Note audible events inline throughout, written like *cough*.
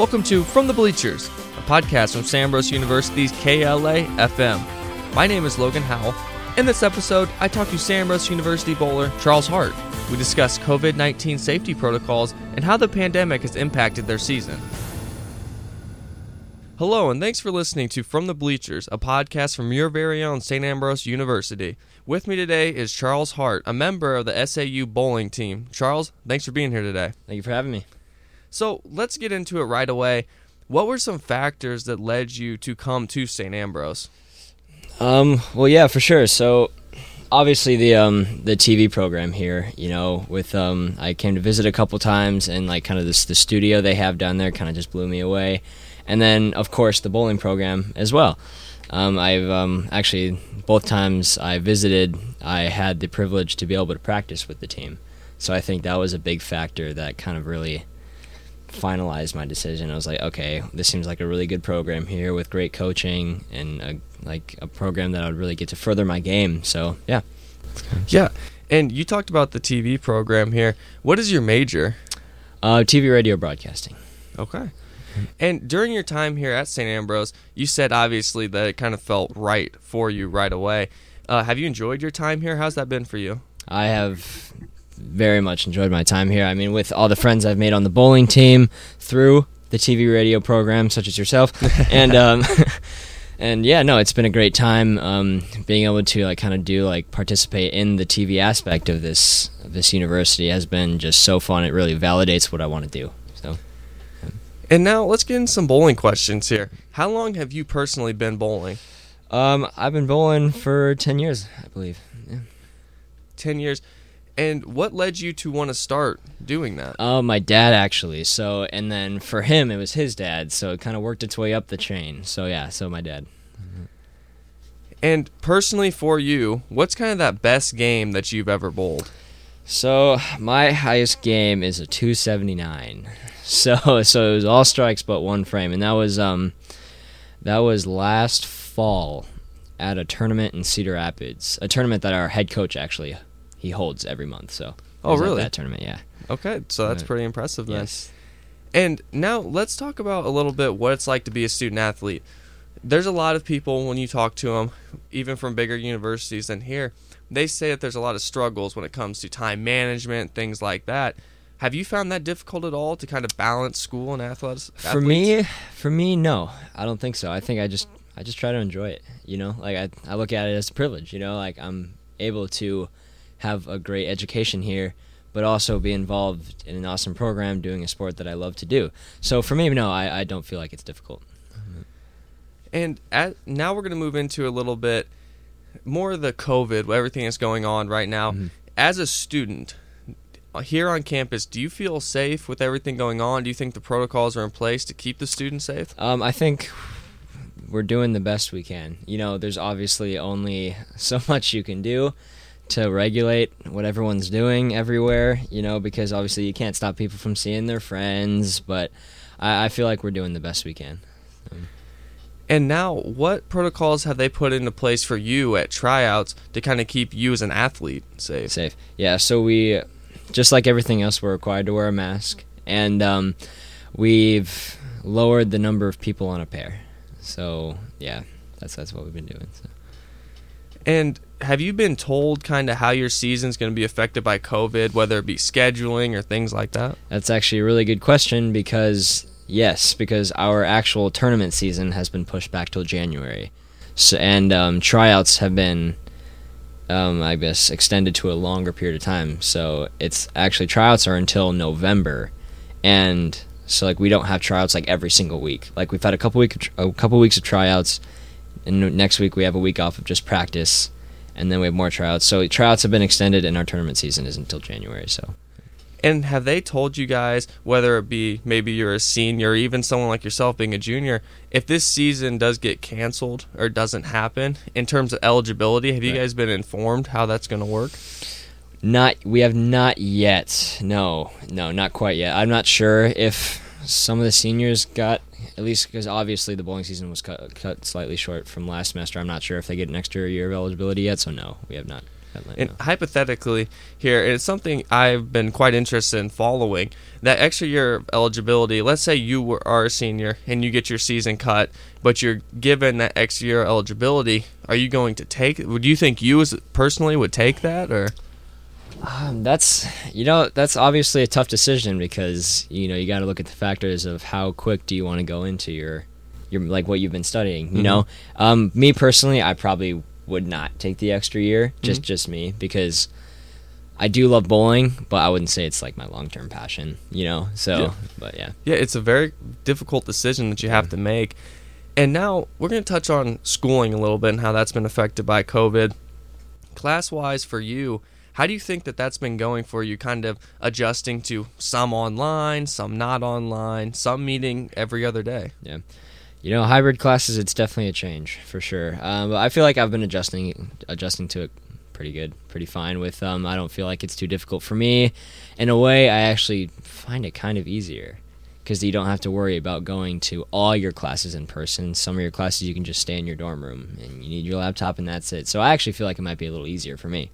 Welcome to From the Bleachers, a podcast from St. Ambrose University's KALA FM. My name is Logan Howell. In this episode, I talk to St. Ambrose University bowler Charles Hart. We discuss COVID 19 safety protocols and how the pandemic has impacted their season. Hello, and thanks for listening to From the Bleachers, a podcast from your very own St. Ambrose University. With me today is Charles Hart, a member of the SAU bowling team. Charles, thanks for being here today. Thank you for having me. So let's get into it right away. What were some factors that led you to come to St. Ambrose? Um, well, yeah, for sure. So obviously the um the TV program here, you know, with um I came to visit a couple times and like kind of this the studio they have down there kind of just blew me away. And then of course the bowling program as well. Um, I've um, actually both times I visited, I had the privilege to be able to practice with the team. So I think that was a big factor that kind of really finalized my decision. I was like, okay, this seems like a really good program here with great coaching and a, like a program that I would really get to further my game. So yeah. Yeah, and you talked about the TV program here. What is your major? Uh, TV radio broadcasting. Okay. And during your time here at St. Ambrose, you said obviously that it kind of felt right for you right away. Uh, have you enjoyed your time here? How's that been for you? I have very much enjoyed my time here. I mean, with all the friends I've made on the bowling team through the TV radio program, such as yourself, *laughs* and um, *laughs* and yeah, no, it's been a great time um, being able to like kind of do like participate in the TV aspect of this of this university has been just so fun. It really validates what I want to do. So. And now let's get into some bowling questions here. How long have you personally been bowling? Um, I've been bowling for ten years, I believe. Yeah. Ten years. And what led you to want to start doing that? Oh, my dad actually. So, and then for him, it was his dad. So it kind of worked its way up the chain. So yeah, so my dad. And personally, for you, what's kind of that best game that you've ever bowled? So my highest game is a 279. *laughs* So so it was all strikes but one frame, and that was um that was last fall at a tournament in Cedar Rapids, a tournament that our head coach actually he holds every month. So oh really that tournament, yeah. Okay, so that's pretty impressive then. Yes. And now let's talk about a little bit what it's like to be a student athlete. There's a lot of people when you talk to them, even from bigger universities than here, they say that there's a lot of struggles when it comes to time management, things like that. Have you found that difficult at all to kind of balance school and athletics? For me, for me, no, I don't think so. I think I just I just try to enjoy it. You know, like I I look at it as a privilege. You know, like I'm able to have a great education here, but also be involved in an awesome program doing a sport that I love to do. So for me, no, I, I don't feel like it's difficult. And at, now we're going to move into a little bit more of the COVID, everything that's going on right now. Mm-hmm. As a student here on campus, do you feel safe with everything going on? Do you think the protocols are in place to keep the students safe? Um, I think we're doing the best we can. You know, there's obviously only *laughs* so much you can do to regulate what everyone's doing everywhere, you know, because obviously you can't stop people from seeing their friends, but I, I feel like we're doing the best we can. Um, and now, what protocols have they put into place for you at tryouts to kind of keep you as an athlete safe? Safe. Yeah, so we, just like everything else, we're required to wear a mask, and um, we've lowered the number of people on a pair. So, yeah, that's, that's what we've been doing. So. And have you been told kind of how your season's going to be affected by COVID, whether it be scheduling or things like that? That's actually a really good question because yes, because our actual tournament season has been pushed back till January, so and um, tryouts have been, um, I guess, extended to a longer period of time. So it's actually tryouts are until November, and so like we don't have tryouts like every single week. Like we've had a couple week a couple weeks of tryouts, and next week we have a week off of just practice and then we have more tryouts. So tryouts have been extended, and our tournament season is until January. So. And have they told you guys, whether it be maybe you're a senior, or even someone like yourself being a junior, if this season does get canceled or doesn't happen in terms of eligibility, have you guys been informed how that's going to work? Not, we have not yet. No, no, not quite yet. I'm not sure if some of the seniors got at least because obviously the bowling season was cut, cut slightly short from last semester. I'm not sure if they get an extra year of eligibility yet, so no, we have not. And hypothetically, here it's something I've been quite interested in following. That extra year of eligibility. Let's say you were, are a senior and you get your season cut, but you're given that extra year eligibility. Are you going to take? Would you think you as personally would take that or? Um, that's you know that's obviously a tough decision because you know you got to look at the factors of how quick do you want to go into your your like what you've been studying. You mm-hmm. know, um, me personally, I probably would not take the extra year. Just mm-hmm. just me because I do love bowling, but I wouldn't say it's like my long term passion. You know, so yeah. but yeah, yeah, it's a very difficult decision that you have to make. And now we're going to touch on schooling a little bit and how that's been affected by COVID. Class wise for you, how do you think that that's been going for you, kind of adjusting to some online, some not online, some meeting every other day? Yeah. You know, hybrid classes, it's definitely a change for sure. Um, but I feel like I've been adjusting adjusting to it pretty good, pretty fine with um I don't feel like it's too difficult for me. In a way, I actually find it kind of easier because you don't have to worry about going to all your classes in person. Some of your classes you can just stay in your dorm room and you need your laptop and that's it. So I actually feel like it might be a little easier for me.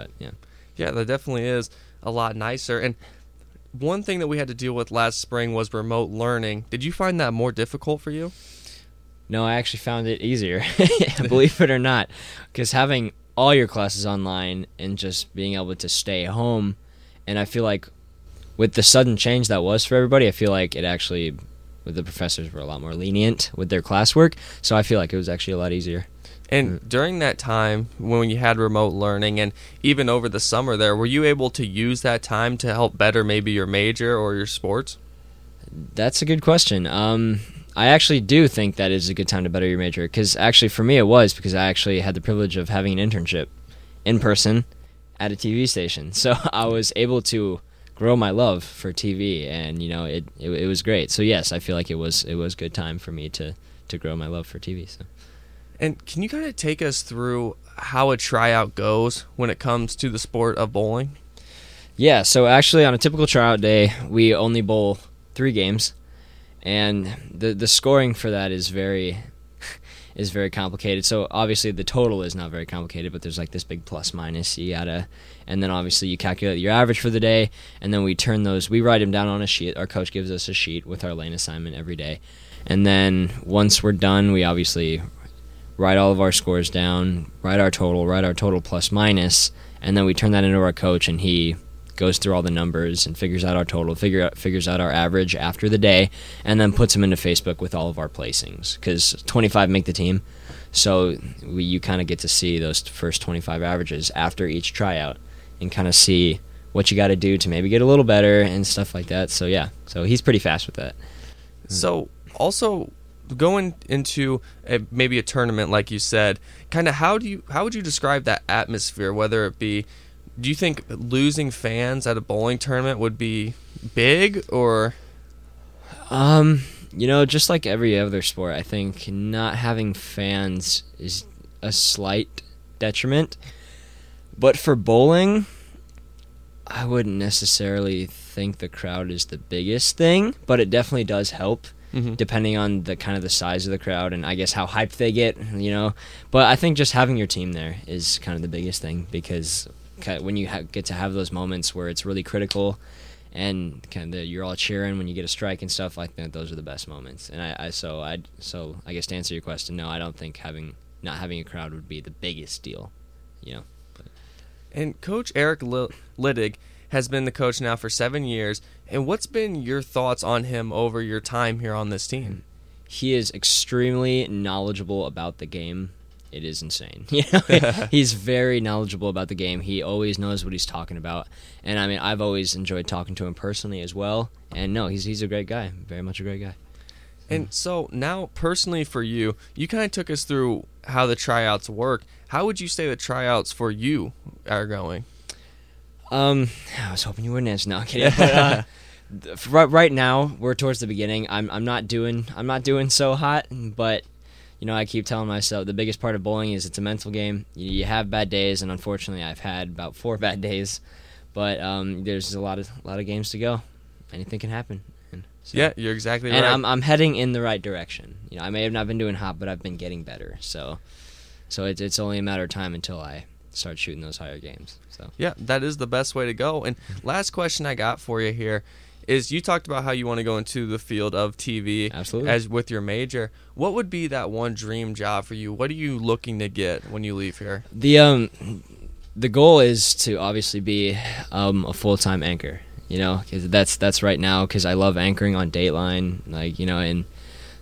But yeah. Yeah, that definitely is a lot nicer. And one thing that we had to deal with last spring was remote learning. Did you find that more difficult for you? No, I actually found it easier, *laughs* believe it or not, because having all your classes online and just being able to stay home, and I feel like with the sudden change that was for everybody, I feel like it actually, the professors were a lot more lenient with their classwork, so I feel like it was actually a lot easier. And during that time, when you had remote learning, and even over the summer there, were you able to use that time to help better maybe your major or your sports? That's a good question. Um, I actually do think that is a good time to better your major because actually for me it was because I actually had the privilege of having an internship in person at a TV station, *laughs* so I was able to grow my love for TV, and you know it, it, it was great. So yes, I feel like it was it was good time for me to to grow my love for TV. So. And can you kind of take us through how a tryout goes when it comes to the sport of bowling? Yeah, so actually on a typical tryout day, we only bowl three games, and the the scoring for that is very is very complicated. So obviously the total is not very complicated, but there's like this big plus minus you gotta, and then obviously you calculate your average for the day, and then we turn those. We write them down on a sheet. Our coach gives us a sheet with our lane assignment every day, and then once we're done, we obviously write all of our scores down, write our total, write our total plus minus, and then we turn that into our coach, and he goes through all the numbers and figures out our total, figure out, figures out our average after the day, and then puts them into Facebook with all of our placings because 25 make the team. So we, you kind of get to see those first 25 averages after each tryout and kind of see what you got to do to maybe get a little better and stuff like that. So yeah, so he's pretty fast with that. So also going into a, maybe a tournament like you said kind of how do you how would you describe that atmosphere whether it be do you think losing fans at a bowling tournament would be big or um you know just like every other sport i think not having fans is a slight detriment but for bowling i wouldn't necessarily think the crowd is the biggest thing but it definitely does help mm-hmm. depending on the kind of the size of the crowd and I guess how hyped they get, you know. But I think just having your team there is kind of the biggest thing because when you ha- get to have those moments where it's really critical and kind of you're all cheering when you get a strike and stuff like that, those are the best moments. And I, I so I so I guess to answer your question, no, I don't think having not having a crowd would be the biggest deal, you know. But. And Coach Eric Littig has been the coach now for seven years. And what's been your thoughts on him over your time here on this team? He is extremely knowledgeable about the game. It is insane. *laughs* You know, *laughs* he's very knowledgeable about the game. He always knows what he's talking about. And I mean, I've always enjoyed talking to him personally as well. And no, he's he's a great guy. Very much a great guy. And so now, personally for you, you kind of took us through how the tryouts work. How would you say the tryouts for you are going? Um, *sighs* I was hoping you wouldn't answer. No, kidding. *laughs* But, uh, right, right now we're towards the beginning. I'm I'm not doing I'm not doing so hot, but you know I keep telling myself the biggest part of bowling is it's a mental game. You, you have bad days, and unfortunately I've had about four *laughs* bad days. But um, there's a lot of a lot of games to go. Anything can happen. So, yeah, you're exactly and right. And I'm I'm heading in the right direction. You know, I may have not been doing hot, but I've been getting better. So, so it's it's only a matter of time until I start shooting those higher games. So Yeah, that is the best way to go. And last question I got for you here is you talked about how you want to go into the field of TV Absolutely. as with your major. What would be that one dream job for you? What are you looking to get when you leave here? the um the goal is to obviously be um, a full time anchor. You know, because that's that's right now because I love anchoring on Dateline, like you know, and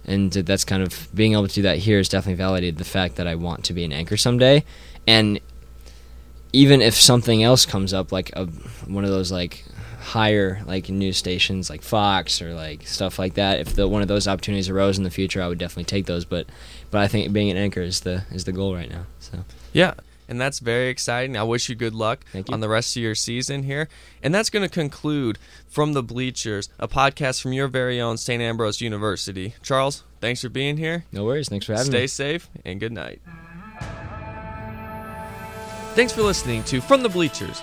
and that's kind of being able to do that here has definitely validated the fact that I want to be an anchor someday, and even if something else comes up like a one of those like higher like news stations like Fox or like stuff like that if the one of those opportunities arose in the future I would definitely take those but but I think being an anchor is the is the goal right now so Yeah, and that's very exciting. I wish you good luck you. on the rest of your season here. And that's going to conclude From the Bleachers, a podcast from your very own St. Ambrose University. Charles, thanks for being here. no worries thanks for having me Stay safe and good night. Thanks for listening to From the Bleachers.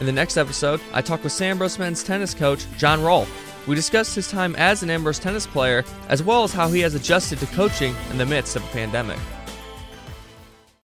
In the next episode, I talk with St. Ambrose men's tennis coach John Roll. We discuss his time as an Ambrose tennis player, as well as how he has adjusted to coaching in the midst of a pandemic.